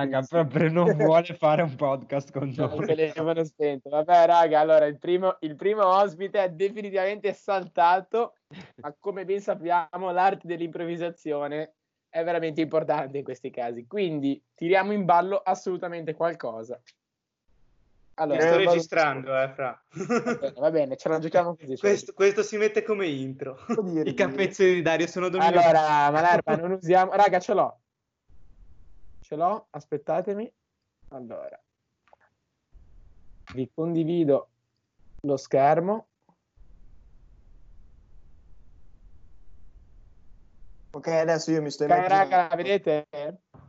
Raga, proprio non vuole fare un podcast con noi. telefono spento. Vabbè, raga, allora il primo, il primo ospite è definitivamente saltato, ma come ben sappiamo, l'arte dell'improvvisazione è veramente importante in questi casi. Quindi tiriamo in ballo assolutamente qualcosa. Mi Allora, sto va registrando, eh, fra. bene, va bene, ce la giochiamo così. questo, questo si mette come intro. I capezzoli di Dario sono dominati. Allora, Malerba, non usiamo... Raga, ce l'ho. Ce l'ho, aspettatemi. Allora. Vi condivido lo schermo. Ok, adesso io mi sto immaginando. raga, vedete?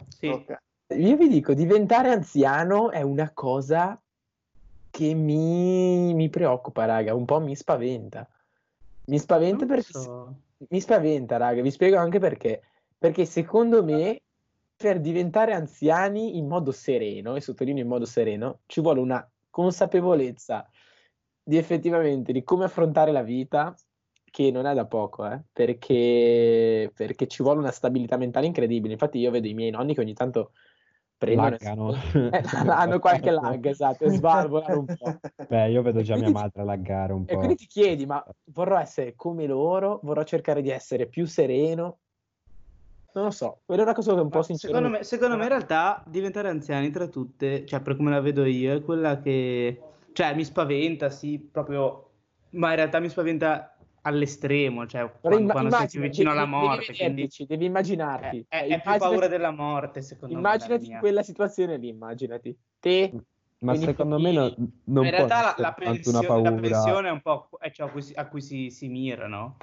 Sì. Ok. Io vi dico, diventare anziano è una cosa che mi, mi preoccupa, raga, un po' mi spaventa. Mi spaventa Non perché... so. Mi spaventa, raga, vi spiego anche perché. Perché secondo me per diventare anziani in modo sereno, e sottolineo in modo sereno, ci vuole una consapevolezza di effettivamente di come affrontare la vita che non è da poco, eh, perché, perché ci vuole una stabilità mentale incredibile. Infatti io vedo i miei nonni che ogni tanto prendono... e- Laggano. Eh, hanno qualche lag, esatto, e svalvolano un po'. Beh, io vedo E già mia madre laggare un E po'. quindi ti chiedi, ma vorrò essere come loro? Vorrò cercare di essere più sereno? Non lo so, quella è una cosa che un po' Ma sincero. Secondo me, secondo me in realtà diventare anziani tra tutte, cioè per come la vedo io, è quella che, cioè mi spaventa, sì, proprio, ma in realtà mi spaventa all'estremo, cioè Però quando, imma- quando sei più vicino devi- alla devi morte, quindi devi immaginarti. è, è- è più immaginati- paura della morte, secondo me. Immaginati in mia. quella situazione lì, immaginati. Te, Ma secondo me no- figli- non in può realtà la, la pensione, la pensione è un po' a cui si, a cui si, si mira, no?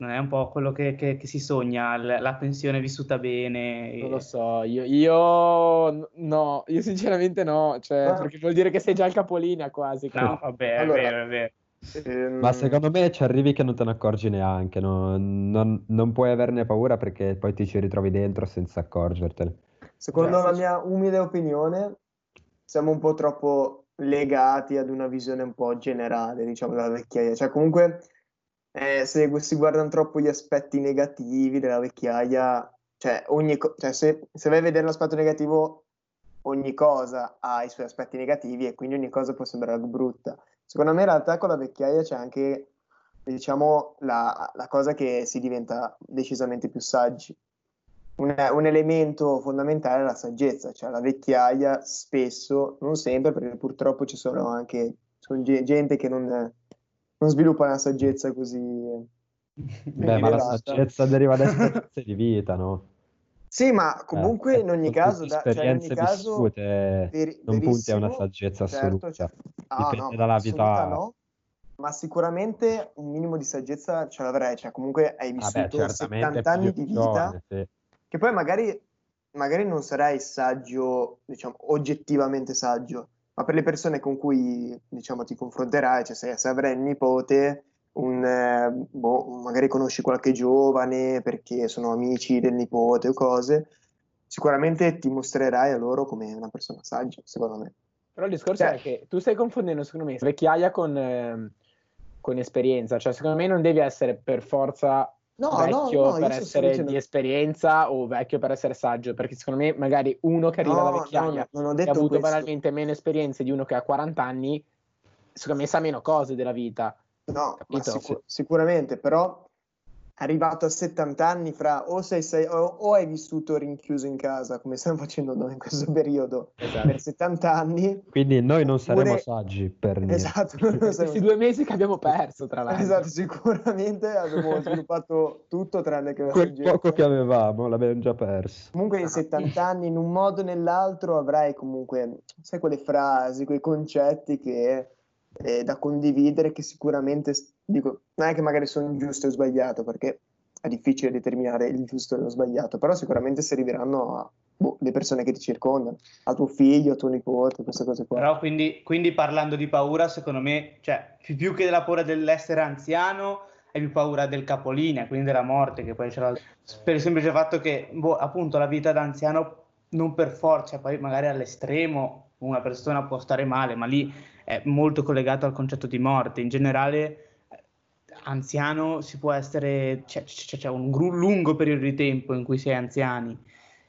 Non è un po' quello che, che- che si sogna, l- la pensione vissuta bene. non lo so, io, io no, io sinceramente no, cioè, Ah. perché vuol dire che sei già il capolinea quasi. No, vabbè, è Allora- vero, è vero. Ehm, Ma secondo me ci arrivi che non te ne accorgi neanche, no? non, non puoi averne paura perché poi ti ci ritrovi dentro senza accorgertene. Secondo Cioè, la mia umile opinione, siamo un po' troppo legati ad una visione un po' generale, diciamo, della vecchiaia. Cioè, comunque, eh, se si guardano troppo gli aspetti negativi della vecchiaia, cioè, ogni co- cioè, se, se vai a vedere l'aspetto negativo, ogni cosa ha i suoi aspetti negativi e quindi ogni cosa può sembrare brutta. Secondo me, in realtà, con la vecchiaia c'è anche, diciamo, la, la cosa che si diventa decisamente più saggi un, un elemento fondamentale è la saggezza, cioè la vecchiaia spesso, non sempre, perché purtroppo ci sono anche sono ge- gente che non, non sviluppa una saggezza così. Beh, ma la saggezza deriva da esperienze di vita, no? Sì, ma comunque Eh, in ogni caso, da- cioè, in ogni esperienze caso vissute, veri- non punti a una saggezza certo, assoluta. certo. Ah, Dipende no, dalla vita. no, ma sicuramente un minimo di saggezza ce l'avrei, cioè comunque hai Vabbè, vissuto certamente 70 anni di vita. giovane, sì. Che poi magari, magari non sarai saggio, diciamo, oggettivamente saggio, ma per le persone con cui, diciamo, ti confronterai, cioè se, se avrai un nipote, un, eh, boh, magari conosci qualche giovane perché sono amici del nipote o cose, sicuramente ti mostrerai a loro come una persona saggia, secondo me. Però il discorso Cioè- è che tu stai confondendo, secondo me, vecchiaia con, ehm, con esperienza. Cioè, secondo me non devi essere per forza No, no, vecchio no, io per essere di esperienza o vecchio per essere saggio. Perché secondo me, magari uno che arriva No, da no, vecchiaia non ho che ha avuto questo. banalmente meno esperienze di uno che ha 40 anni, secondo me sa meno cose della vita. No, ma Capito? sicu- sicuramente, però arrivato a 70 anni fra o, sei, sei- o, o hai vissuto rinchiuso in casa, come stiamo facendo noi in questo periodo, Esatto. per 70 anni, Quindi noi non saremo Oppure- saggi per niente. esatto, Questi saremo- due mesi che abbiamo perso, tra l'altro. esatto, sicuramente abbiamo sviluppato tutto tranne che la Quel poco che avevamo l'abbiamo già perso. Comunque in 70 anni, in un modo o nell'altro, avrai comunque, sai, quelle frasi, quei concetti che eh, da condividere che sicuramente, dico, non è che magari sono giusto o sbagliato, perché è difficile determinare il giusto e lo sbagliato, però sicuramente serviranno a boh, le persone che ti circondano, a tuo figlio, a tuo nipote, queste cose qua. Però quindi, quindi parlando di paura, secondo me, cioè, più, che della paura dell'essere anziano, hai più paura del capolinea, quindi della morte, che poi c'è la- per il semplice fatto che, boh, appunto, la vita da anziano non per forza, poi magari all'estremo una persona può stare male, ma lì è molto collegato al concetto di morte. In generale, anziano si può essere, c'è, c'è- c'è un gru- lungo periodo di tempo in cui si è anziani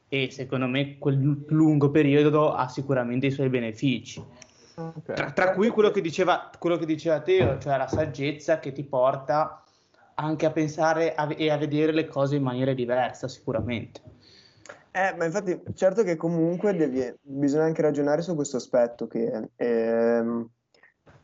e secondo me quel lungo periodo ha sicuramente i suoi benefici. Okay. Tra, tra, cui quello che, diceva, quello che diceva Teo, cioè la saggezza che ti porta anche a pensare a, e a vedere le cose in maniera diversa, sicuramente. Eh, ma infatti, certo che comunque devi, bisogna anche ragionare su questo aspetto, che ehm,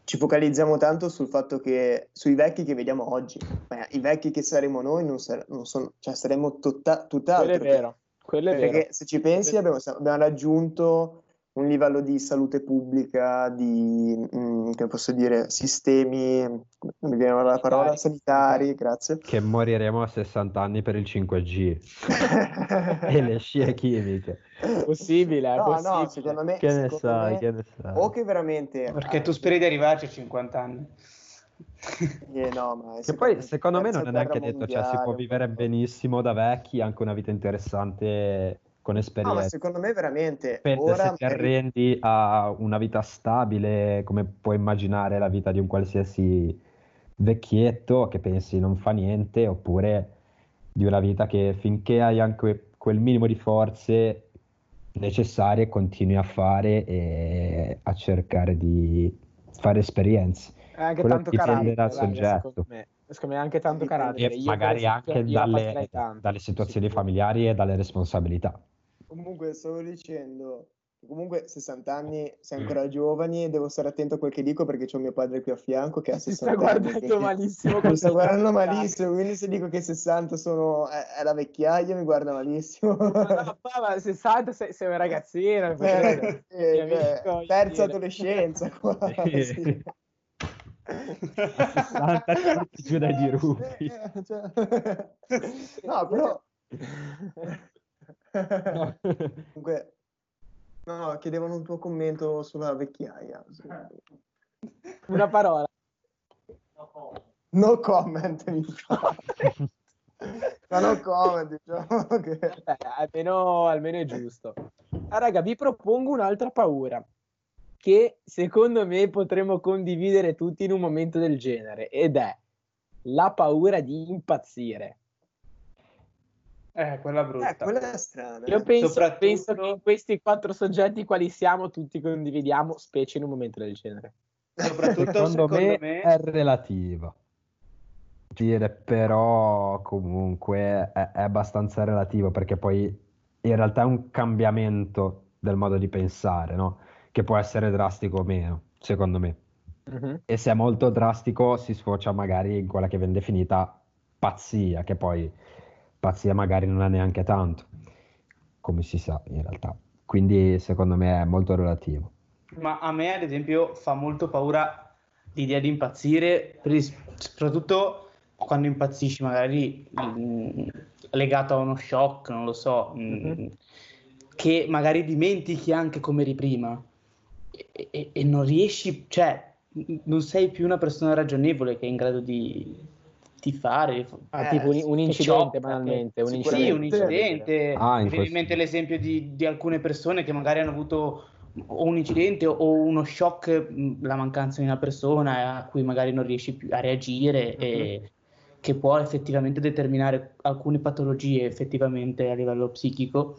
ci focalizziamo tanto sul fatto che sui vecchi che vediamo oggi, ma i vecchi che saremo noi non, sare, non sono, cioè saremo tutta, tutt'altro. Quello è vero. Quello è perché vero. se ci pensi abbiamo, abbiamo raggiunto un livello di salute pubblica, di, mh, mm, che posso dire, sistemi, non mi viene la parola, sanitari, grazie. Che moriremo a 60 anni per il 5G e le scie chimiche. Possibile, no, possibile. no, secondo me... Che ne sai, me, che ne sai. O che veramente... Perché tu speri di arrivarci a 50 anni. Eh, no, ma che poi secondo me non è neanche detto, cioè si può vivere benissimo da vecchi, anche una vita interessante con esperienza. No, ma secondo me veramente Dipende ora se ti arrendi a una vita stabile, come puoi immaginare la vita di un qualsiasi vecchietto che pensi non fa niente, oppure di una vita che finché hai anche quel minimo di forze necessarie continui a fare e a cercare di fare esperienze. È anche Quello tanto carattere, dal soggetto. secondo me. Secondo me è anche tanto carattere. E Io, magari esempio, anche dalle, dalle situazioni sì. familiari e dalle responsabilità. Comunque stavo dicendo, comunque 60 anni, sei ancora giovani e devo stare attento a quel che dico perché c'ho mio padre qui a fianco che ha Si 60 sta anni. guardando quindi- malissimo. Mi sta guardando malissimo. quindi se dico che 60 sono, è, è la vecchiaia mi guarda malissimo. Ma, ma 60 sei, sei un ragazzino. mi fai credere. Eh, Mio beh, amico, terza dire. adolescenza qua. sì. A 60 tutti giù dai dirupi. Eh, cioè- No. Comunque, no, chiedevano un tuo commento sulla vecchiaia. Una parola. No comment, mi fa. Ma no comment, diciamo che... Beh, almeno, almeno è giusto. Ah, raga, vi propongo un'altra paura che secondo me potremmo condividere tutti in un momento del genere ed è la paura di impazzire. Eh, quella brutta. Eh, quella è strana. Io eh. penso, Soprattutto- penso che in questi quattro soggetti quali siamo tutti condividiamo, specie in un momento del genere. Soprattutto secondo, secondo me, me- è relativo. Dire però comunque è, è abbastanza relativo perché poi in realtà è un cambiamento del modo di pensare, no? Che può essere drastico o meno, secondo me. E se è molto drastico si sfocia magari in quella che viene definita pazzia, che poi pazzia magari non è neanche tanto, come si sa in realtà. Quindi secondo me è molto relativo. Ma a me, ad esempio, fa molto paura l'idea di impazzire, soprattutto quando impazzisci, magari mm, legato a uno shock, non lo so, mm, Mhm. che magari dimentichi anche come eri prima e, e- e non riesci, cioè, non sei più una persona ragionevole che è in grado di, di fare. Ah, Eh, tipo un, un incidente, banalmente. Un Sì, incidente. un incidente. Ah, in Mi viene in questo- mente l'esempio di, di alcune persone che magari hanno avuto o un incidente o uno shock, la mancanza di una persona a cui magari non riesci più a reagire e che può effettivamente determinare alcune patologie effettivamente a livello psichico.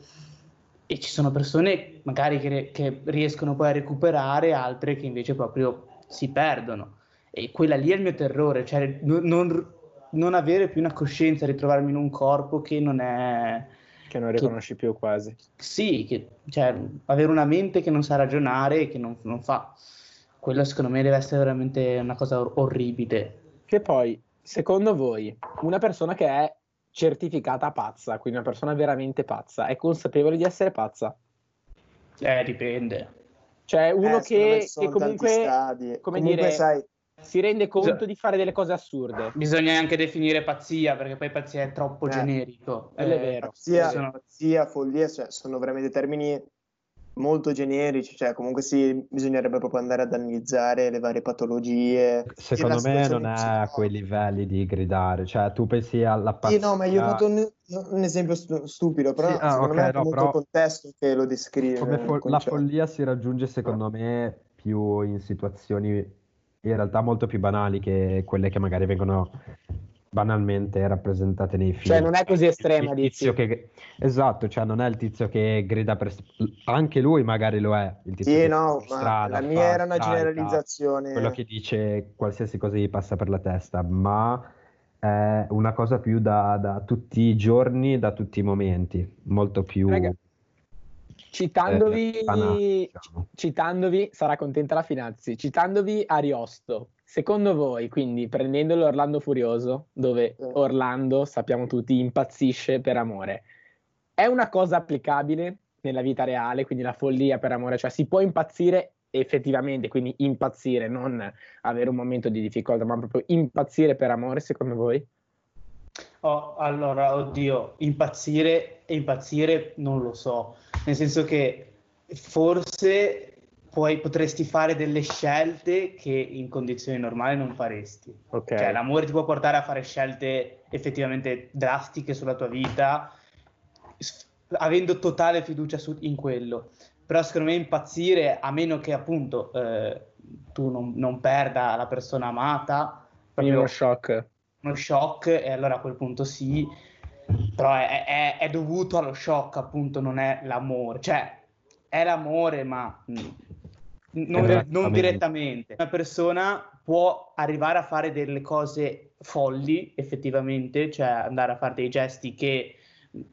E ci sono persone magari che, che riescono poi a recuperare, altre che invece proprio si perdono. E quella lì è il mio terrore, cioè non, non- non avere più una coscienza, ritrovarmi in un corpo che non è... Che non riconosci più quasi. Sì, che, cioè avere una mente che non sa ragionare e che non, non fa. Quello secondo me deve essere veramente una cosa or- orribile. Che poi, secondo voi, una persona che è certificata pazza, quindi una persona veramente pazza, è consapevole di essere pazza? Eh, dipende. Cioè, uno Eh, che, che comunque stadi. come Comunque, dire- sai, si rende conto Esatto. di fare delle cose assurde. Bisogna anche definire pazzia, perché poi pazzia è troppo Eh, generico. è Eh, vero. pazzia, sono- pazzia, follia, cioè, sono veramente termini molto generici, cioè comunque sì, bisognerebbe proprio andare ad analizzare le varie patologie. Secondo me non è a quei livelli di gridare, cioè tu pensi alla Sì, no, ma io ho pazzia- fatto un, un esempio stu- stupido, però Sì, ah, secondo ok, me no, molto però- il contesto che lo descrive. fo- la follia si raggiunge secondo me più in situazioni in realtà molto più banali che quelle che magari vengono banalmente rappresentate nei film. Cioè, non è così estrema, il dici? tizio che... Esatto, cioè non è il tizio che grida per... Anche lui magari lo è, il tizio Sì, no, strada la mia fa era una generalizzazione. quello che dice qualsiasi cosa gli passa per la testa, ma è una cosa più da, da tutti i giorni, da tutti i momenti, molto più Raga, Citandovi, eh, banale, diciamo. citandovi, sarà contenta la Finazzi, citandovi Ariosto, secondo voi, quindi prendendo l'Orlando Furioso, dove Sì. Orlando, sappiamo tutti, impazzisce per amore, è una cosa applicabile nella vita reale, quindi la follia per amore, cioè si può impazzire effettivamente, quindi impazzire, non avere un momento di difficoltà, ma proprio impazzire per amore, secondo voi? Oh, allora, oddio, impazzire e impazzire non lo so, nel senso che forse puoi, potresti fare delle scelte che in condizioni normali non faresti. Ok. Cioè, l'amore ti può portare a fare scelte effettivamente drastiche sulla tua vita, avendo totale fiducia su- in quello. Però secondo me impazzire, a meno che appunto eh, tu non, non perda la persona amata, proprio uno shock. uno shock e allora a quel punto sì, però è, è- è dovuto allo shock, appunto, non è l'amore, cioè è l'amore, ma mm, non, Direttamente. non direttamente. Una persona può arrivare a fare delle cose folli, effettivamente, cioè andare a fare dei gesti che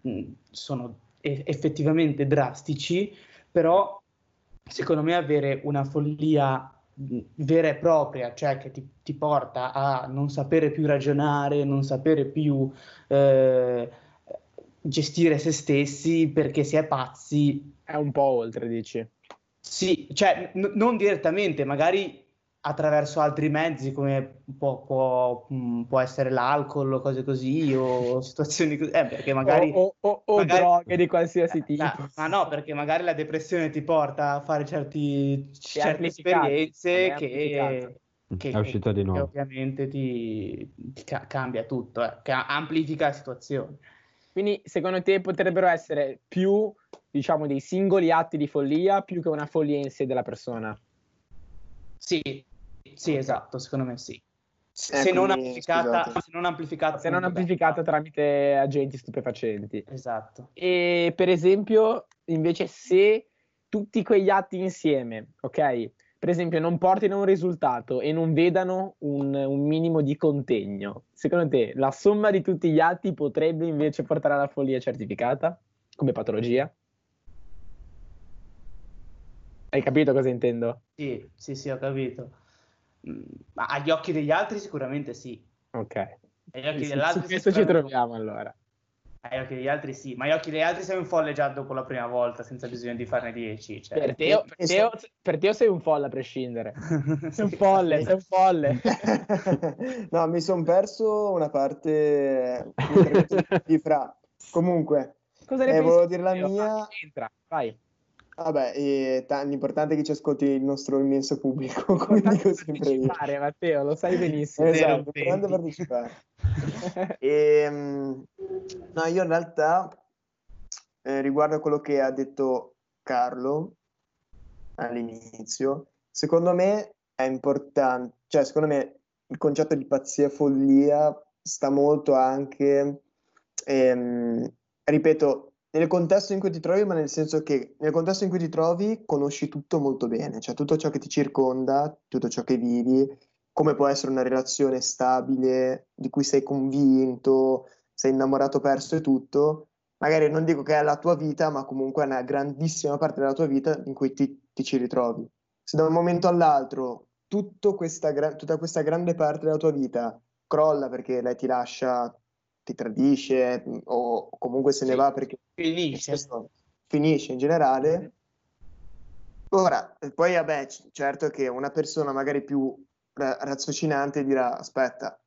mm, sono e- effettivamente drastici, però secondo me avere una follia vera e propria, cioè che ti, ti porta a non sapere più ragionare, non sapere più eh, gestire se stessi perché si è pazzi. È un po' oltre, dici. Sì, cioè n- non direttamente, magari attraverso altri mezzi come può, può- mh, può essere l'alcol o cose così o situazioni così, eh, perché magari... o, o- o- o magari- droghe di qualsiasi tipo. Ma, ma no, perché magari la depressione ti porta a fare certi, certe esperienze che, che- È uscito di che nuovo. ovviamente ti, ti ca- cambia tutto, eh, che amplifica la situazione. Quindi, secondo te, potrebbero essere più, diciamo, dei singoli atti di follia più che una follia in sé della persona. Sì, sì, esatto, secondo me sì. Se, Eh, se non quindi, amplificata, se non amplificata, Se non amplificata tramite agenti stupefacenti. Esatto. E per esempio, invece, se tutti quegli atti insieme, ok? Per esempio, non portino un risultato e non vedano un, un minimo di contegno, secondo te la somma di tutti gli atti potrebbe invece portare alla follia certificata come patologia? Hai capito cosa intendo? Sì, sì, sì, ho capito. Mm, Ma agli occhi degli altri sicuramente sì. Ok. Agli occhi altri su questo ci troviamo allora. Agli occhi degli altri sì, ma agli occhi degli altri sei un folle già dopo la prima volta, senza bisogno di farne dieci. Cioè. Per te, o- per te per te sei un folle a prescindere? Sei un folle, sei un folle. no, mi sono perso una parte di Fra. Comunque, Cosa ne Eh, volevo dire la mia- vai. Vabbè, eh, ta- l'importante è che ci ascolti il nostro immenso pubblico, come dico sempre io. Matteo, lo sai benissimo. Esatto, utenti. partecipare. Ehm, no, io in realtà, eh, riguardo a quello che ha detto Carlo all'inizio, secondo me è importante, cioè secondo me il concetto di pazzia e follia sta molto anche, ehm, ripeto, nel contesto in cui ti trovi, ma nel senso che nel contesto in cui ti trovi conosci tutto molto bene, cioè tutto ciò che ti circonda, tutto ciò che vivi, come può essere una relazione stabile, di cui sei convinto, sei innamorato, perso e tutto. Magari non dico che è la tua vita, ma comunque è una grandissima parte della tua vita in cui ti, ti ci ritrovi. Se da un momento all'altro questa tutta questa grande parte della tua vita crolla perché lei ti lascia, ti tradisce mh, o comunque se ne Sì. va perché Finisce. finisce in generale. Ora, eh, poi vabbè, c- certo che una persona magari più ra- raziocinante dirà, aspetta,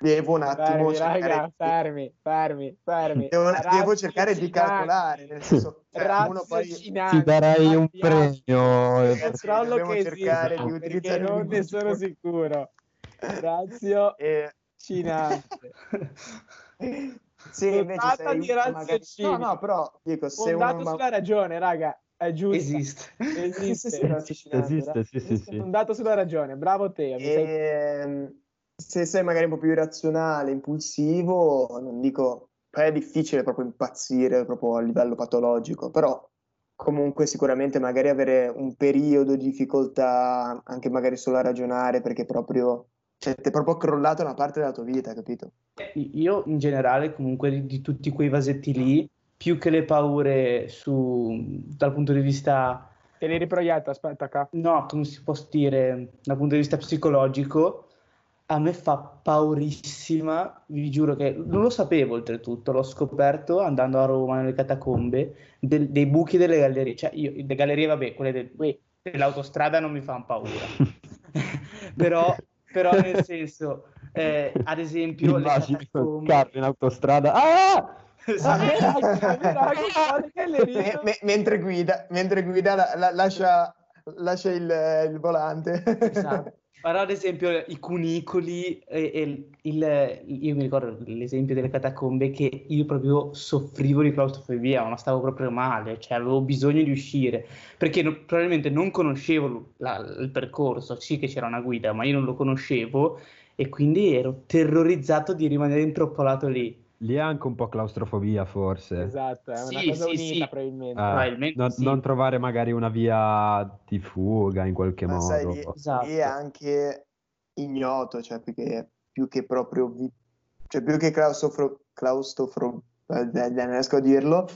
devo un attimo Fermi, cercare, raga, fermi, fermi, fermi. devo, devo cercare di calcolare, nel senso, cioè, uno poi Ti darei un premio. Ragazzi, Controllo dobbiamo che cercare esiste, di utilizzare il non ne sono sicuro. Razio Eh, cinante. sì, invece sei di uno magari... No, no, però dico, se uno Fondato ma- sulla ragione, raga, è giusto. Esiste. Sì, sì, sì, Esiste. Esiste, sì, sì, sì. Fondato sulla ragione, bravo Teo. mi sei- Ehm, se sei magari un po' più irrazionale, impulsivo, non dico, poi è difficile proprio impazzire proprio a livello patologico, però comunque sicuramente magari avere un periodo di difficoltà anche magari solo a ragionare perché proprio cioè ti è proprio crollato una parte della tua vita, capito? Io in generale comunque di, di tutti quei vasetti lì, più che le paure su, dal punto di vista... Te l'hai riproietta, aspetta qua. No, come si può dire, dal punto di vista psicologico, a me fa paurissima, vi giuro che non lo sapevo oltretutto, l'ho scoperto andando a Roma nelle catacombe, del, dei buchi delle gallerie, cioè io, le gallerie vabbè, quelle del, dell'autostrada non mi fanno paura, però, però nel senso, eh, ad esempio... Immagino il carro in autostrada, ah! mentre guida, mentre guida la, la, lascia, lascia il, il volante. Esatto. Però ad esempio i cunicoli, e, e il, io mi ricordo l'esempio delle catacombe che io proprio soffrivo di claustrofobia, non stavo proprio male, cioè avevo bisogno di uscire, perché no, probabilmente non conoscevo la, il percorso, sì che c'era una guida, ma io non lo conoscevo e quindi ero terrorizzato di rimanere introppolato lì. Lì è anche un po' claustrofobia, forse. Esatto, è una sì, cosa sì, unita sì. probabilmente. Eh, probabilmente non, non, trovare magari una via di fuga in qualche Ma modo. Sai, lì, esatto. lì, è anche ignoto, cioè più che, più che proprio vi... cioè più che claustrofobia, claustrofro... eh, non riesco a dirlo,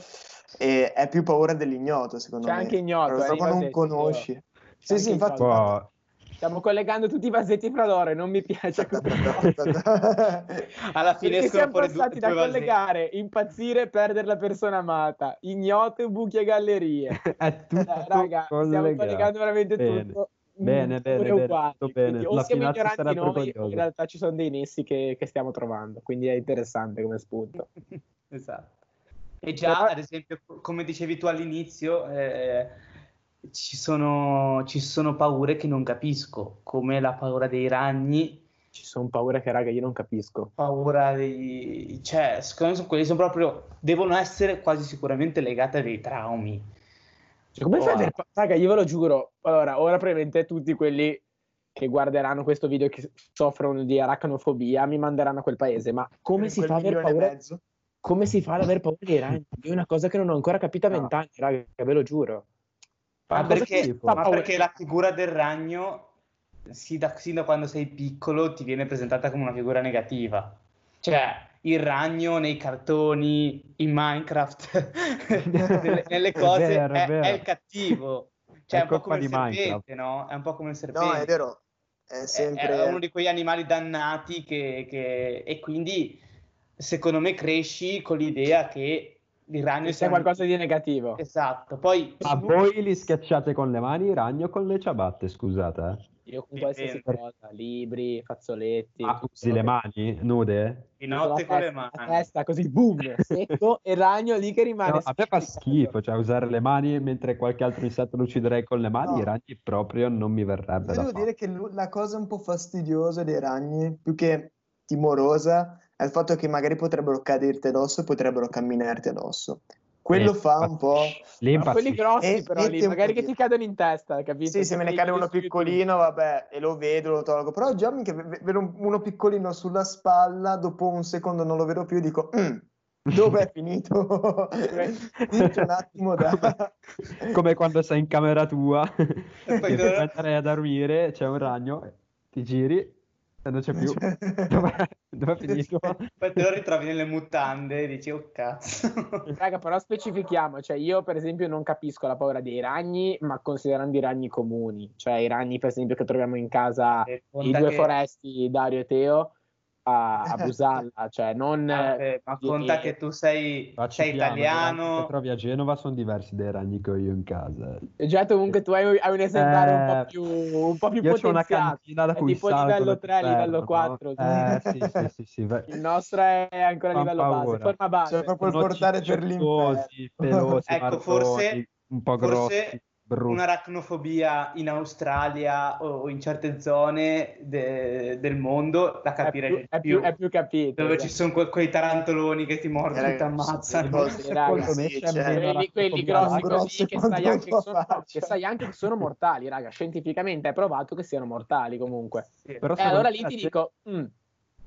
e è più paura dell'ignoto, secondo C'è me. C'è anche ignoto. Però eh, non conosci. Sì, sì, infatti... Wow. Stiamo collegando tutti i vasetti fra loro e non mi piace Alla fine Perché siamo passati da collegare, impazzire, perdere la persona amata, ignoto, buchi e gallerie. È tutto eh, raga, stiamo collegando veramente bene. tutto. Bene, bene, bene, tutto bene. O La siamo ignoranti noi, in realtà ci sono dei nessi che, che stiamo trovando, quindi è interessante come spunto. esatto. E già, ad esempio, come dicevi tu all'inizio, eh, ci sono, ci sono paure che non capisco, come la paura dei ragni, Ci sono paure che, raga, io non capisco. paura dei... cioè, secondo me sono quelli sono proprio... devono essere quasi sicuramente legate a dei traumi. Cioè, come Oh, fai a ah. Raga, io ve lo giuro. Allora, ora probabilmente tutti quelli che guarderanno questo video che soffrono di aracnofobia mi manderanno a quel paese. Ma come si fa ad aver paura? Come si fa ad aver paura dei ragni? È una cosa che non ho ancora capito a No. vent'anni, raga, ve lo giuro. Ma perché, ma perché la figura del ragno, sin da, sin da quando sei piccolo, ti viene presentata come una figura negativa. Cioè, il ragno nei cartoni, in Minecraft, nelle, nelle È cose, vero, è è, vero. è il cattivo. Cioè, È è un po' come il serpente, no? È un po' come il serpente. No, è vero, è È- sempre... è uno di quegli animali dannati che, che- e quindi secondo me cresci con l'idea che il ragno sia un- qualcosa di negativo. Esatto, poi Ma voi li schiacciate con le mani i ragni o con le ciabatte, scusate? eh? Io con qualsiasi cosa, libri, fazzoletti. Ah, usi le mani nude? di notte con le testa- La mani. testa così, boom, secco, e il ragno lì che rimane No, a me fa schifo, cioè usare le mani mentre qualche altro insetto lo ucciderei con le mani, No. i ragni proprio non mi verrebbe Io da devo fare. dire che la cosa un po' fastidiosa dei ragni, più che timorosa, è il fatto che magari potrebbero caderti addosso e potrebbero camminarti addosso. Quello Eh, fa un po'... Ma quelli grossi E però lì, magari che ti cadono in testa, capito? Sì, se me ne cade uno piccolino, vabbè, e lo vedo, lo tolgo. Però già v- vedo un- uno piccolino sulla spalla, dopo un secondo non lo vedo più e dico, "Mm, dove è finito? Un attimo da... Come quando sei in camera tua poi e devi andare a dormire, c'è un ragno, ti giri non c'è più. Dove, dove è finito? Poi te lo ritrovi nelle mutande e dici, oh cazzo. Raga, però specifichiamo, cioè io per esempio non capisco la paura dei ragni, ma considerando i ragni comuni, cioè i ragni per esempio che troviamo in casa, i due che- foresti, Dario e Teo, a, a Busalla, cioè non... Eh, ma conta che tu sei, sei piano, i ragni che italiano. trovi a Genova sono diversi dai ragni che ho io in casa. eh. Già comunque tu hai, hai un esemplare un po' Eh, più, un po' più Io c'ho una potenziato. cantina da È cui tipo salgo livello da 3, livello inverno, 4. Eh, sì, sì, sì, sì, ve- Il nostro è ancora a livello base, paura. forma base. Cioè, proprio il portare per l'inferno. pelosi, Ecco, marroni, forse- un po' forse brutti. Un'aracnofobia in Australia o in certe zone de- del mondo da è capire più, di è più, più. è più capito. Dove esatto. ci sono que- quei tarantoloni che ti mordono Eh, e ti ammazzano. me sì, quelli, grossi così che sai, anche che, sono, che sai anche che sono mortali, raga. Scientificamente è provato che siano mortali comunque. Sì. Però E secondo allora lì ti dico, mm,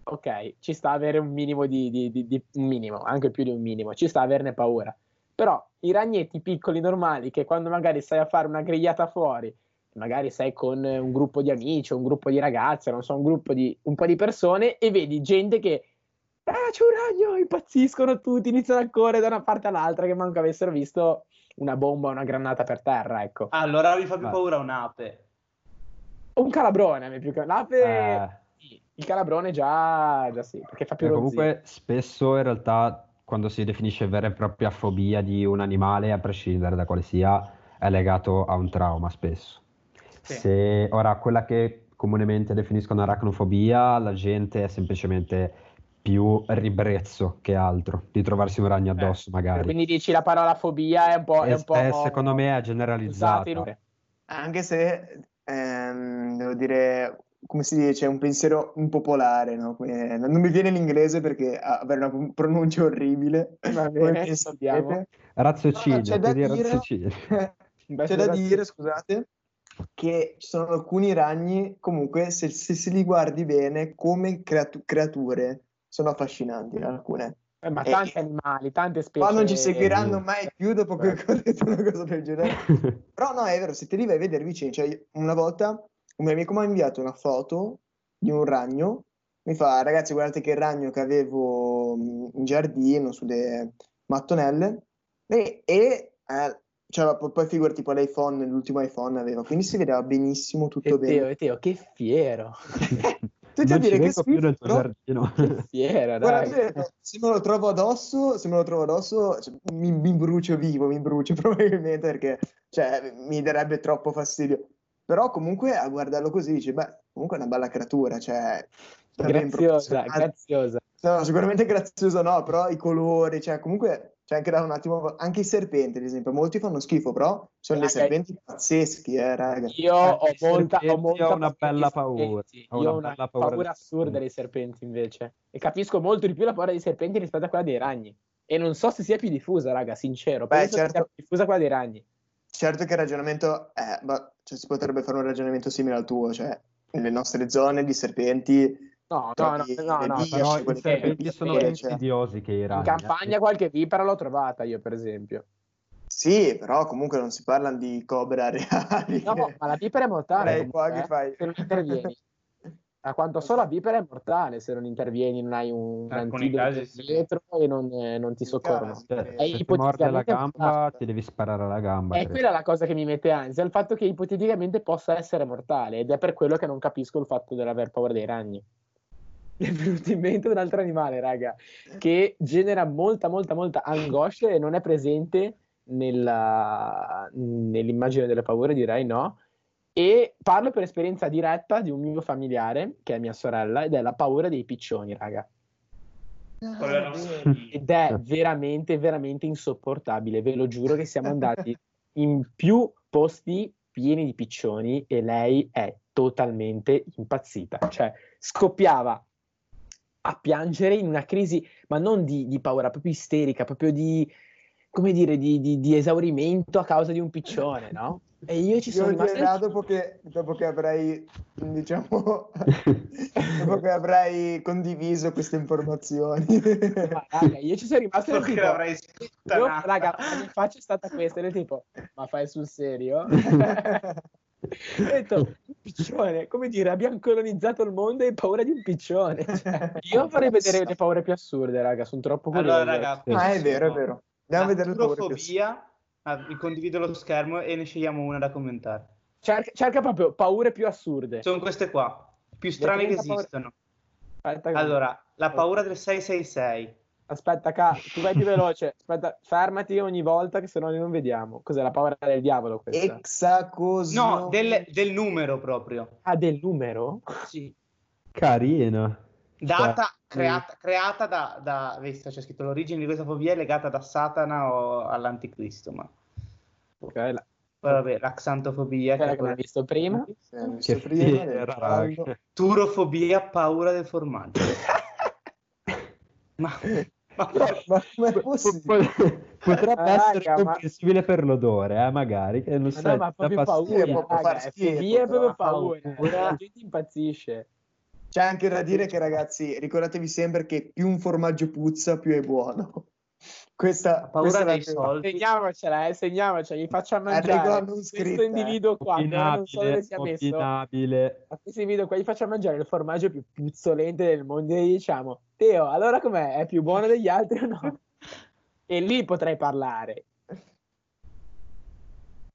ok, ci sta avere un minimo di, di- di- di- un minimo, anche più di un minimo, ci sta averne paura. Però i ragnetti piccoli normali che quando magari stai a fare una grigliata fuori, magari sei con un gruppo di amici, un gruppo di ragazze, non so, un gruppo di un po' di persone e vedi gente che ah, c'è un ragno, impazziscono tutti, iniziano a correre da una parte all'altra che manco avessero visto una bomba o una granata per terra, ecco. Allora mi fa più Ah. paura un'ape. Un calabrone, a me più che l'ape, Eh, il calabrone già, già sì, perché fa più eh, comunque spesso in realtà quando si definisce vera e propria fobia di un animale, a prescindere da quale sia, è legato a un trauma spesso. Sì. Se ora quella che comunemente definiscono aracnofobia, la gente è semplicemente più ribrezzo che altro di trovarsi un ragno addosso, magari. Quindi dici la parola fobia è un po'... È un po' e secondo me è generalizzata. Anche se, ehm, devo dire, come si dice, un pensiero impopolare, no? Come- Non mi viene l'inglese perché avere una pronuncia orribile. Va come bene, sappiamo. siete. Raziocinio, No, c'è da dire. Beh, C'è da dire, scusate, che ci sono alcuni ragni, comunque, se, se si li guardi bene, come creatu- creature, sono affascinanti alcune. eh, ma e- tanti animali, tante specie... Qua non ci seguiranno mai più dopo che ho detto una cosa del genere. Però no, è vero, se te li vai a vedere vicini, cioè io- una volta un mio amico mi ha inviato una foto di un ragno, mi fa, ragazzi guardate che ragno che avevo mh, in giardino, sulle mattonelle, e, e eh, cioè, poi, figurati poi l'iPhone, l'ultimo iPhone aveva, quindi si vedeva benissimo, tutto E Teo, bene. e Teo, che fiero! Tutti a dire che più nel tuo giardino. Che fiera, Guarda, dai! se- se me lo trovo addosso, se me lo trovo addosso, cioè, mi, mi brucio vivo, mi brucio probabilmente perché cioè, mi darebbe troppo fastidio. Però comunque a guardarlo così dici, beh, comunque è una bella creatura, cioè ben Graziosa, graziosa. No, sicuramente grazioso no, però i colori, cioè comunque c'è anche da un attimo, anche i serpenti ad esempio, molti fanno schifo, però sono dei serpenti pazzeschi, eh, raga. Io ho molta, ho molta ho una bella paura. Ho Io una ho una bella paura paura assurda dei serpenti invece. E capisco molto di più la paura dei serpenti rispetto a quella dei ragni. E non so se sia più diffusa, raga, sincero. Beh, Penso che sia certo. più diffusa quella dei ragni. Certo che il ragionamento è, ma, cioè, si potrebbe fare un ragionamento simile al tuo, cioè nelle nostre zone di serpenti No, no, no, no, no, Però i serpenti eh, sono eh, più cioè. insidiosi che i ragni. In campagna eh. qualche vipera l'ho trovata io, per esempio. Sì, però comunque non si parla di cobra reali. No, ma la vipera è mortale. Lei qua che eh, fai? Se non intervieni. A quanto so la vipera è mortale se non intervieni, non hai un alcuni antidoto casi sì. dietro e non, eh, non ti soccorrono. Cioè, se ti morde la gamba, ti devi sparare alla gamba. È credo. quella la cosa che mi mette ansia, il fatto che ipoteticamente possa essere mortale ed è per quello che non capisco il fatto dell'aver paura dei ragni. Mi è venuto in mente un altro animale, raga, che genera molta, molta, molta angoscia e non è presente nella- nell'immagine delle paure, direi no. E parlo per esperienza diretta di un mio familiare, che è mia sorella, ed è la paura dei piccioni, raga. Un- Ed è veramente, veramente insopportabile. Ve lo giuro che siamo andati in più posti pieni di piccioni e lei è totalmente impazzita. Cioè, scoppiava a piangere in una crisi, ma non di, di paura, proprio isterica, proprio di, come dire, di, di- di esaurimento a causa di un piccione, no? E io ci sono Io rimasto... direi dopo che, dopo che avrai, diciamo, dopo che avrai condiviso queste informazioni. Ma, raga, io ci sono rimasto del Perché tipo, l'avrei io, raga, la mia faccia è stata questa, del tipo, ma fai sul serio? Ho detto, un piccione, come dire, abbiamo colonizzato il mondo e hai paura di un piccione. Cioè, io farei vedere le paure più assurde, raga, sono troppo curioso. Allora, raga, Ah, è vero, è vero. Andiamo a vedere Naturofobia. Ah, vi condivido lo schermo e ne scegliamo una da commentare. Cerca, cerca proprio paure più assurde. Sono queste qua, più strane che 30 paure- esistono. Aspetta, Allora, la paura del 666. aspetta, Ca, tu vai più veloce. Aspetta, fermati ogni volta che sennò noi non vediamo. Cos'è la paura del diavolo questa? Exacosio. No, del, del numero proprio. Ah, del numero? Sì. Carina. Data, Cioè, creata, creata da, da, visto, c'è scritto l'origine di questa fobia è legata da Satana o all'anticristo, ma Ok, la, poi vabbè, la xantofobia, che abbiamo visto prima. Visto Che prima, raga. turofobia, paura del formaggio. ma, ma ma, ma Potrebbe Raga, essere ma- comprensibile per l'odore, eh, magari, che non Ma sai, no, ma proprio paura, può raga, far è proprio paura. Paura. La gente impazzisce. C'è anche da dire che, ragazzi, ricordatevi sempre che più un formaggio puzza, più è buono. Questa, Ha paura questa dei soldi. Segniamocela, eh, segniamocela, gli facciamo Arriva mangiare questo scritta, eh. individuo qua, ora non so dove Opinabile, sia messo. opinabile. A questo individuo qua gli facciamo mangiare il formaggio più puzzolente del mondo e gli diciamo, Teo, allora com'è? È più buono degli altri o no? E lì potrei parlare.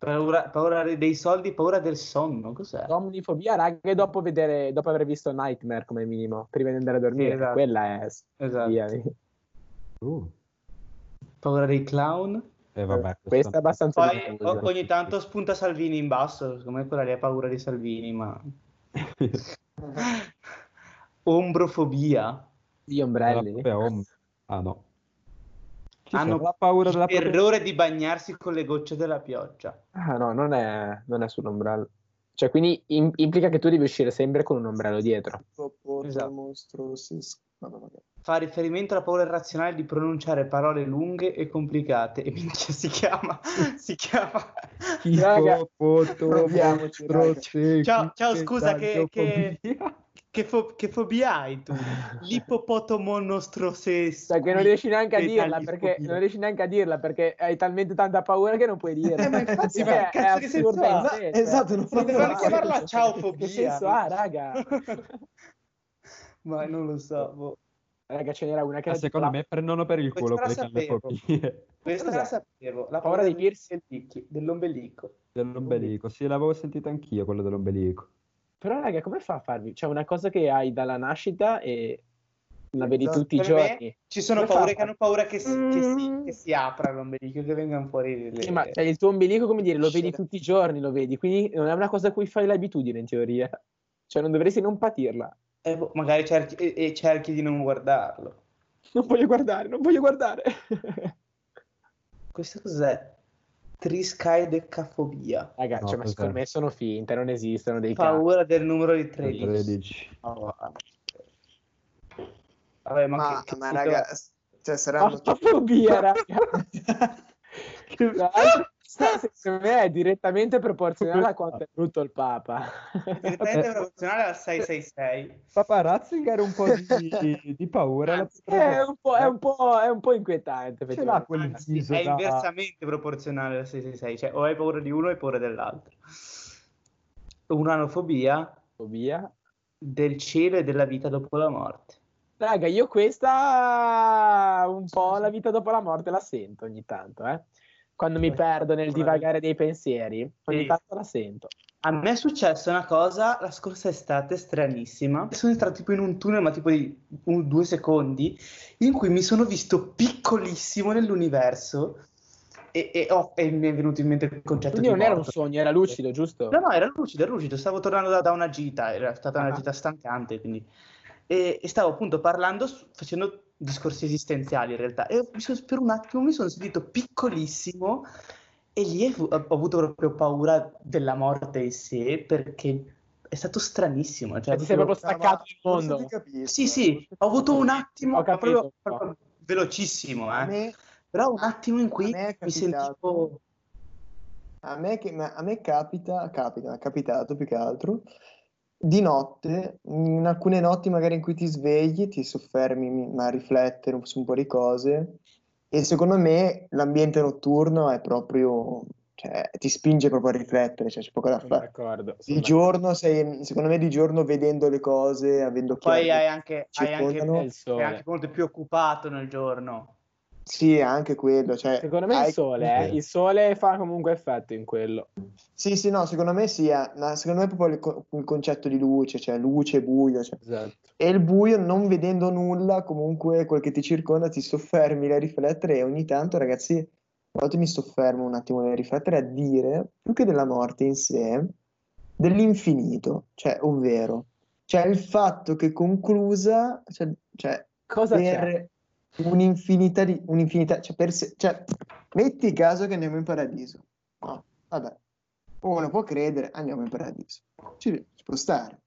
Paura, paura dei soldi, paura del sonno, cos'è? Omnifobia, raga, e dopo, vedere, dopo aver visto Nightmare come minimo, prima di andare a dormire, Esatto. quella è... Esatto. Uh, Paura dei clown. e vabbè, Questa è abbastanza... Poi o- ogni tanto spunta Salvini in basso, secondo me quella lì ha paura di Salvini, ma... Ombrofobia. Gli ombrelli. Ah no. Ci Hanno la paura della Errore di bagnarsi con le gocce della pioggia. Ah no, non è, non è sull'ombrello. Cioè, quindi im- implica che tu devi uscire sempre con un ombrello dietro. Esatto. mostro, sì. Fa riferimento alla paura irrazionale di pronunciare parole lunghe e complicate. E minchia si chiama, si chiama... Raga, proviamoci, raga. Ciao, ciao, scusa, che- che- Che, fo- che fobia hai tu? L'ippopotomonostrosesso. Cioè, che non riesci neanche a dirla perché non riesci neanche a dirla perché hai talmente tanta paura che non puoi dirla. Eh, ma infatti, Sì, ma che cazzo è che senso ha? in No, sé, esatto, non cioè. potevano chiamarla ciaofobia. Che senso ha, raga? Ma non lo so. boh. Raga, ce n'era una che Ah, secondo tipo me prendono per il culo Questa quelle che la hanno le fobie Questa la sapevo. La Paura dei piercing? dell'ombelico- dell'ombelico. dell'ombelico. Sì, l'avevo sentita anch'io, quello dell'ombelico. Però, raga, come fa a farvi? C'è una cosa che hai dalla nascita e la vedi Esatto. tutti i Per me giorni. Ci sono Come paure fa? che hanno paura che si, che si- Mm. che si apra l'ombelico, che vengano fuori le... Sì, ma cioè, il tuo ombelico, come dire, lo vedi Scena. tutti i giorni, lo vedi, quindi non è una cosa a cui fai l'abitudine in teoria. Cioè, non dovresti non patirla. Eh, boh, magari cerchi, e, e cerchi di non guardarlo. Non voglio guardare, non voglio guardare. Questo cos'è? Triscaidecafobia. Raga, No, cioè, ma secondo me sono finte, non esistono dei casi. Paura del numero di 13. 13. Oh, Vabbè, ma, Ma, che, che ma raga, cioè saranno... Fobia, raga. L'altro, Secondo me è direttamente proporzionale a quanto è brutto il Papa. Direttamente proporzionale al 666. Papà Ratzinger un po' di, di paura. Anzi, è un po', è un po', è un po' inquietante. Ce l'ha Anzi, è da- inversamente proporzionale al 666, cioè o hai paura di uno o hai paura dell'altro. Un'anofobia Fobia. del cielo e della vita dopo la morte. Raga, io questa un po' la vita dopo la morte la sento ogni tanto, eh. Quando mi perdo nel divagare dei pensieri, ogni Sì. tanto la sento. A me è successa una cosa la scorsa estate stranissima. Sono entrato tipo in un tunnel, ma tipo di un- due secondi, in cui mi sono visto piccolissimo nell'universo e, e- oh, e mi è venuto in mente il concetto Quindi di non era un sogno, era lucido, giusto? No, no, era lucido, era lucido. Stavo tornando da, da una gita, era stata una Ah. gita stancante, quindi... E, e stavo appunto parlando, facendo discorsi esistenziali in realtà. E per un attimo mi sono sentito piccolissimo e lì ho, ho avuto proprio paura della morte in sé perché è stato stranissimo. Cioè, ti sei proprio staccato dal mondo. capisco, Sì, sì, ho avuto un attimo, Ho capito, proprio, proprio velocissimo, eh. me, Però un attimo in cui a me è mi sentivo... a me, che- a me capita, capita, è capitato più che altro, di notte, in alcune notti magari in cui ti svegli, ti soffermi mi- a riflettere su un po' di cose e secondo me l'ambiente notturno è proprio, cioè, ti spinge proprio a riflettere, cioè c'è poco da fare. d'accordo. Di d'accordo. giorno sei, secondo me di giorno vedendo le cose, avendo Poi chiaro- hai anche, hai anche, sei anche molto più occupato nel giorno. Sì, anche quello, cioè, Secondo me hai il sole, eh. Il sole fa comunque effetto in quello. Sì, sì, no, secondo me sì, eh, ma secondo me è proprio il, co- il concetto di luce, cioè luce e buio, cioè. Esatto. E il buio, non vedendo nulla, comunque quel che ti circonda, ti soffermi a riflettere e ogni tanto, ragazzi, a volte mi soffermo un attimo a riflettere a dire, più che della morte in sé, dell'infinito, cioè, ovvero, cioè il fatto che conclusa, cioè, cioè Cosa c'è? Un'infinità di, un'infinità, cioè, per se- cioè, metti caso che andiamo in paradiso, no, vabbè, uno può credere, andiamo in paradiso, ci, ci può stare.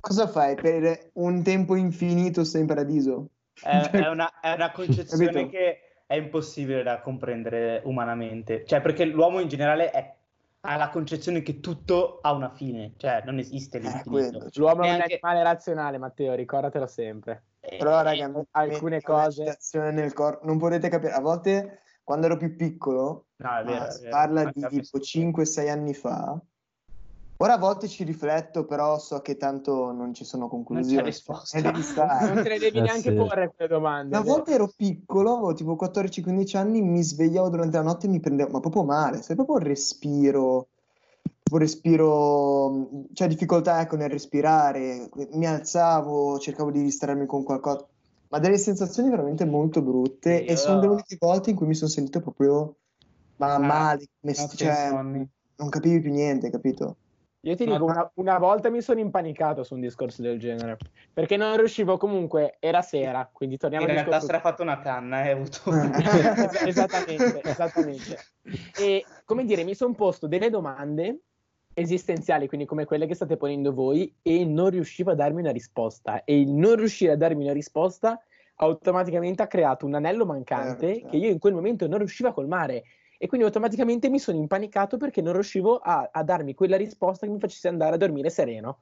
Cosa fai per un tempo infinito stai in paradiso? È, Cioè, è una, è una concezione capito? che è impossibile da comprendere umanamente. Cioè, perché l'uomo in generale è ha la concezione che tutto ha una fine, cioè non esiste Eh, l'infinito. quello. L'uomo è un Neanche- animale razionale, Matteo, ricordatelo sempre. Eh, Però, raga, mi- alcune mi- cose- nel corpo, non potete capire. A volte, quando ero più piccolo, no, vero, vero. parla Anche di tipo succede. 5-6 anni fa. Ora a volte ci rifletto, però so che tanto non ci sono conclusioni. risposta. E devi stare. Non te le devi Eh, tipo sì. porre quelle domande. Una volta ero piccolo, avevo tipo 14-15 anni, mi svegliavo durante la notte e mi prendevo, ma proprio male, sai proprio il respiro, tipo respiro, cioè difficoltà ecco nel respirare, mi alzavo, cercavo di distrarmi con qualcosa, ma delle sensazioni veramente molto brutte Sì, e sono io- le uniche volte in cui mi sono sentito proprio ma Ah, male, come- notti cioè, non capivi più niente, capito? Io ti dico, una, una volta mi sono impanicato su un discorso del genere, perché non riuscivo comunque, era sera, quindi torniamo In al realtà si era fatto una canna e hai avuto... Es- esattamente, esattamente. E come dire, mi sono posto delle domande esistenziali, quindi come quelle che state ponendo voi, e non riuscivo a darmi una risposta. E il non riuscire a darmi una risposta automaticamente ha creato un anello mancante Certo, certo. che io in quel momento non riuscivo a colmare. E quindi automaticamente mi sono impanicato perché non riuscivo a, a darmi quella risposta che mi facesse andare a dormire sereno.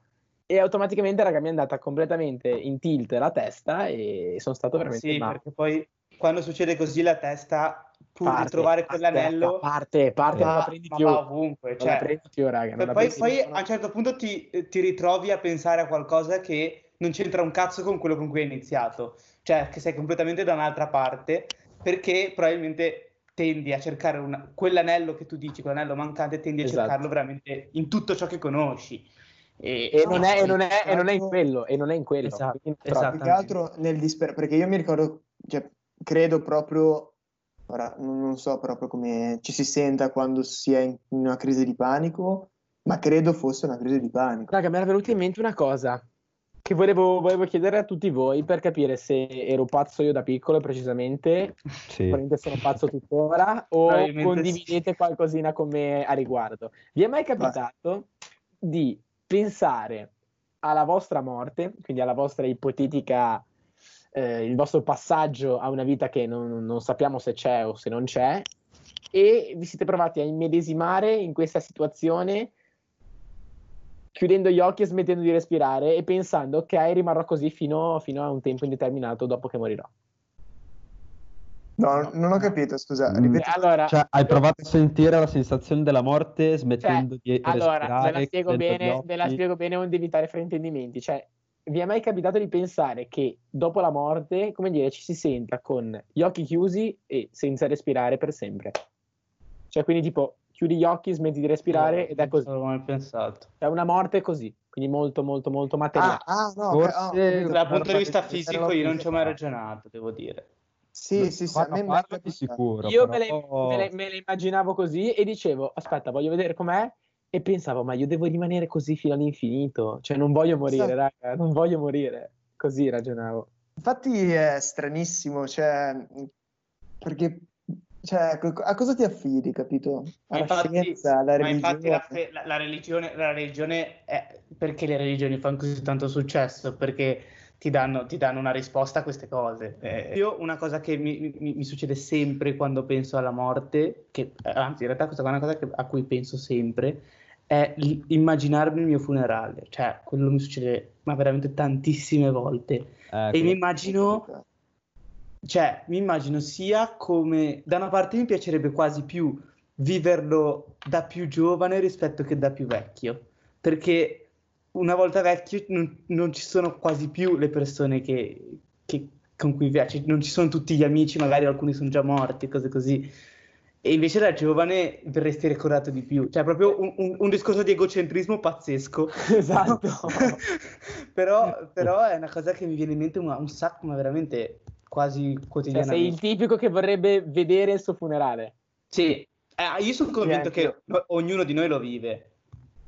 E automaticamente, raga, mi è andata completamente in tilt la testa e sono stato veramente Sì, male. perché poi quando succede così la testa, pur Parte, di trovare aspetta, quell'anello, parte, parte, non la prendi ma più. ovunque. Non Cioè, la prendi più, raga. poi, prendi poi più. a un certo punto ti, ti ritrovi a pensare a qualcosa che non c'entra un cazzo con quello con cui hai iniziato, cioè che sei completamente da un'altra parte, perché probabilmente tendi a cercare una- quell'anello che tu dici, quell'anello mancante, tendi a Esatto. cercarlo veramente in tutto ciò che conosci. E, E non, è, e, non è, Esatto. e non è in quello, e non è in quello. Esatto, esatto. Più che altro nel disperato, perché io mi ricordo, cioè, credo proprio, ora non so proprio come ci si senta quando si è in una crisi di panico, ma credo fosse una crisi di panico. Raga, mi era venuta in mente una cosa che volevo, volevo chiedere a tutti voi per capire se ero pazzo io da piccolo precisamente, Sì. probabilmente sono pazzo tuttora, o condividete qualcosina con me a riguardo. Vi è mai capitato di pensare alla vostra morte, quindi alla vostra ipotetica, eh, il vostro passaggio a una vita che non, non sappiamo se c'è o se non c'è, e vi siete provati a immedesimare in questa situazione chiudendo gli occhi e smettendo di respirare e pensando ok rimarrò così fino, fino a un tempo indeterminato dopo che morirò. No, non ho capito, scusa, Mm. ripeti. Allora, Cioè, hai provato a sentire la sensazione della morte smettendo di Cioè, allora, ve respirare, la spiego bene, ve la spiego bene onde evitare fraintendimenti. Cioè, vi è mai capitato di pensare che dopo la morte, come dire, ci si senta con gli occhi chiusi e senza respirare per sempre? Cioè, quindi tipo, chiudi gli occhi, smetti di respirare ed è così. Non avevo mai pensato. È una morte così, quindi molto, molto, molto materiale. Ah, ah, no, Forse- oh. Dal punto di vista fisico io non ci ho mai ragionato, devo dire. Sì, sì, sì, a me mi di sicuro, Io me le, però- me le- me le immaginavo così e dicevo, aspetta, voglio vedere com'è. E pensavo, ma io devo rimanere così fino all'infinito. Cioè, non voglio morire, Esatto. raga, non voglio morire. Così ragionavo. Infatti è stranissimo, cioè, perché cioè, a cosa ti affidi, capito? Ma Alla infatti, scienza, alla ma infatti la, religione. fe- la- la religione, la religione è perché le religioni fanno così tanto successo? Perché ti danno, ti danno una risposta a queste cose. Eh, io una cosa che mi, mi- mi succede sempre quando penso alla morte, che anzi in realtà questa è una cosa che- a cui penso sempre, è immaginarmi il mio funerale. Cioè, quello mi succede ma veramente tantissime volte. Eh, E mi immagino cioè, mi immagino sia come da una parte mi piacerebbe quasi più viverlo da più giovane rispetto che da più vecchio, perché una volta vecchio non, non ci sono quasi più le persone che, che- con cui piace, non ci sono tutti gli amici, magari alcuni sono già morti, cose così. E invece da giovane verresti ricordato di più, cioè proprio un, un- un discorso di egocentrismo pazzesco. Esatto. però, però è una cosa che mi viene in mente un, un sacco, ma veramente quasi Cioè, quotidianamente. sei il tipico che vorrebbe vedere il suo funerale. Sì, Eh, io sono convinto Sì, che no- ognuno di noi lo vive,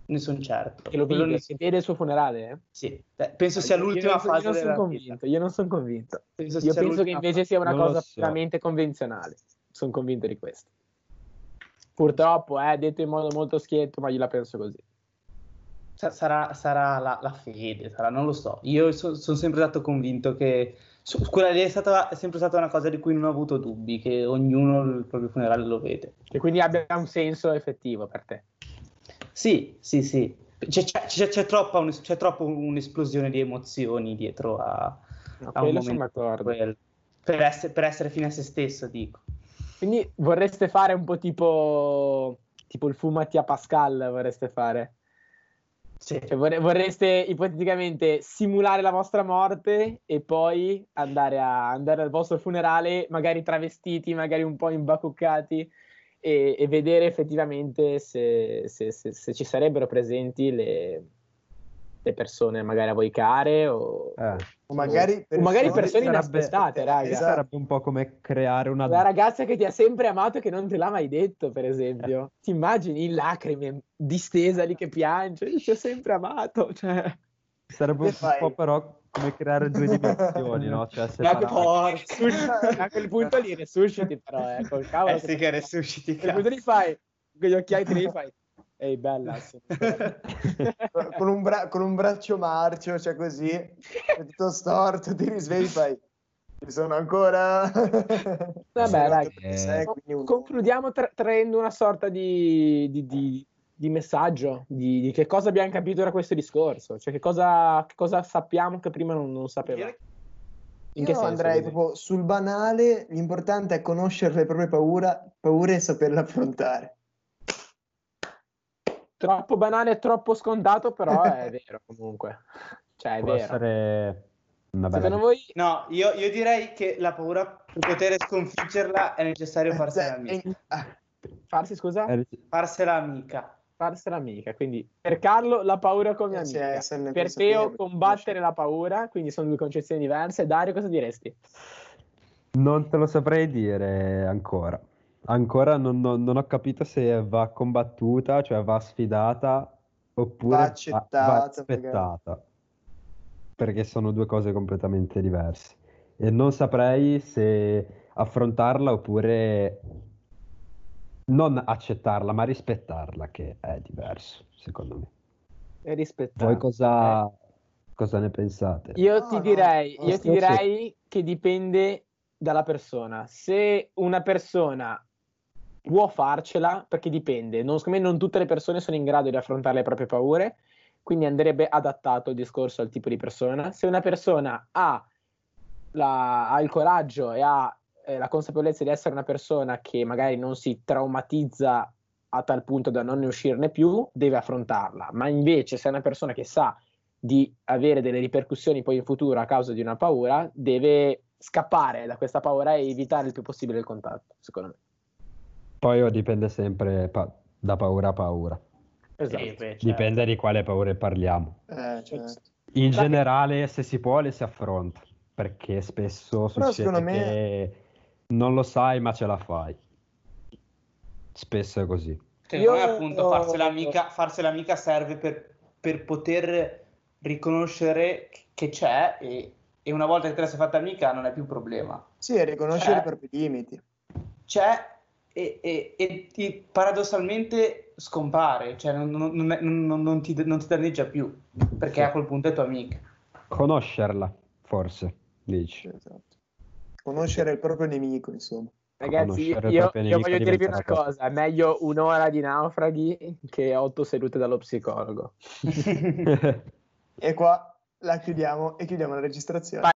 ne sono certo. Che lo vive, ne che vede il suo funerale. eh? Sì, Beh, penso sia Io- l'ultima so- fase io non sono della vita. convinto, io non sono convinto. Penso Io penso che invece sia una Non cosa so. puramente convenzionale. Sono convinto di questo. Purtroppo, è detto in modo molto schietto, ma io la penso così. Sa- Sarà, sarà la, la fede, sarà, non lo so. Io sono sempre stato convinto che su- quella lì è, stata, è sempre stata una cosa di cui non ho avuto dubbi, che ognuno il proprio funerale lo vede. E quindi abbia un senso effettivo per te. Sì, sì, sì. C'è, c'è, c'è, troppa un- c'è troppo un'esplosione di emozioni dietro a, No, a un momento. Per essere, per essere fine a se stesso, dico. Quindi vorreste fare un po' tipo, tipo il fumati a Pascal, vorreste fare? Sì. Cioè, vorre- vorreste ipoteticamente simulare la vostra morte e poi andare, a, andare al vostro funerale, magari travestiti, magari un po' imbacuccati, e, e vedere effettivamente se, se- se- se ci sarebbero presenti le, le persone magari a voi care o, Eh, O magari o magari persone sarebbe- inaspettate, raga. Esatto. sarebbe un po' come creare una... La ragazza che ti ha sempre amato e che non te l'ha mai detto, per esempio. Ti immagini in lacrime, distesa lì che piange, io ti ho sempre amato, cioè... Sarebbe un fai? po' però come creare due dimensioni, no? Cioè, porca! A quel punto lì resusciti però, eh, col cavolo. Eh sì che resusciti, A quel punto lì fai, con gli occhiali te li fai, ehi bella, qua." con, un bra- con un braccio marcio, cioè così, è tutto storto, ti risvegli fai, ci sono ancora... Vabbè, dai. Eh, quindi un- Concludiamo tra- traendo una sorta di, di- di- di messaggio, di, di che cosa abbiamo capito da questo discorso, cioè che cosa, che cosa sappiamo che prima non, non sapevamo. In che Io senso? andrei proprio sul banale, l'importante è conoscere le proprie paura- paure e saperle affrontare. Troppo banale e troppo scontato, però è vero comunque. Cioè, è può vero. essere. Secondo voi No, io, io direi che la paura, per poter sconfiggerla, è necessario farsela Cioè, amica. farsi scusa? Farsela amica. Farsela amica. Quindi per Carlo la paura come amica. esserne per Teo combattere la paura, quindi sono due concezioni diverse. Dario, cosa diresti? Non te lo saprei dire ancora. Ancora non, non- non ho capito se va combattuta, cioè va sfidata, oppure Va va- accettata, va aspettata. Perché sono due cose completamente diverse. E non saprei se affrontarla oppure non accettarla, ma rispettarla, che è diverso, secondo me. E rispettare. Voi cosa, cosa ne pensate? Io No, ti no, direi, no, io ti direi che dipende dalla persona. Se una persona può farcela, perché dipende, non, secondo me non tutte le persone sono in grado di affrontare le proprie paure, quindi andrebbe adattato il discorso al tipo di persona. Se una persona ha, la- ha il coraggio e ha eh, la consapevolezza di essere una persona che magari non si traumatizza a tal punto da non ne uscirne più, deve affrontarla. Ma invece se è una persona che sa di avere delle ripercussioni poi in futuro a causa di una paura, deve scappare da questa paura e evitare il più possibile il contatto, secondo me. Poi oh, dipende sempre pa- da paura a paura. Esatto. Sì, beh, certo. Dipende di quale paure parliamo. eh, certo. In Dai. generale, se si può, le si affronta, perché spesso Però succede secondo me- che non lo sai, ma ce la fai. Spesso è così. Secondo me, Io- appunto, farsela amica, farsela amica serve per, per poter riconoscere che c'è e, e una volta che te la sei fatta amica non è più un problema. Sì, è riconoscere Eh. i propri limiti. C'è e, e- e ti- paradossalmente scompare, cioè non, non- non non- non ti, non ti danneggia più, perché Sì. a quel punto è tua amica. Conoscerla, forse, dici. Esatto. Conoscere il proprio nemico, insomma. Ragazzi, io, io- voglio dirvi una cosa, è meglio un'ora di naufraghi che otto sedute dallo psicologo. E qua la chiudiamo e chiudiamo la registrazione. Vai.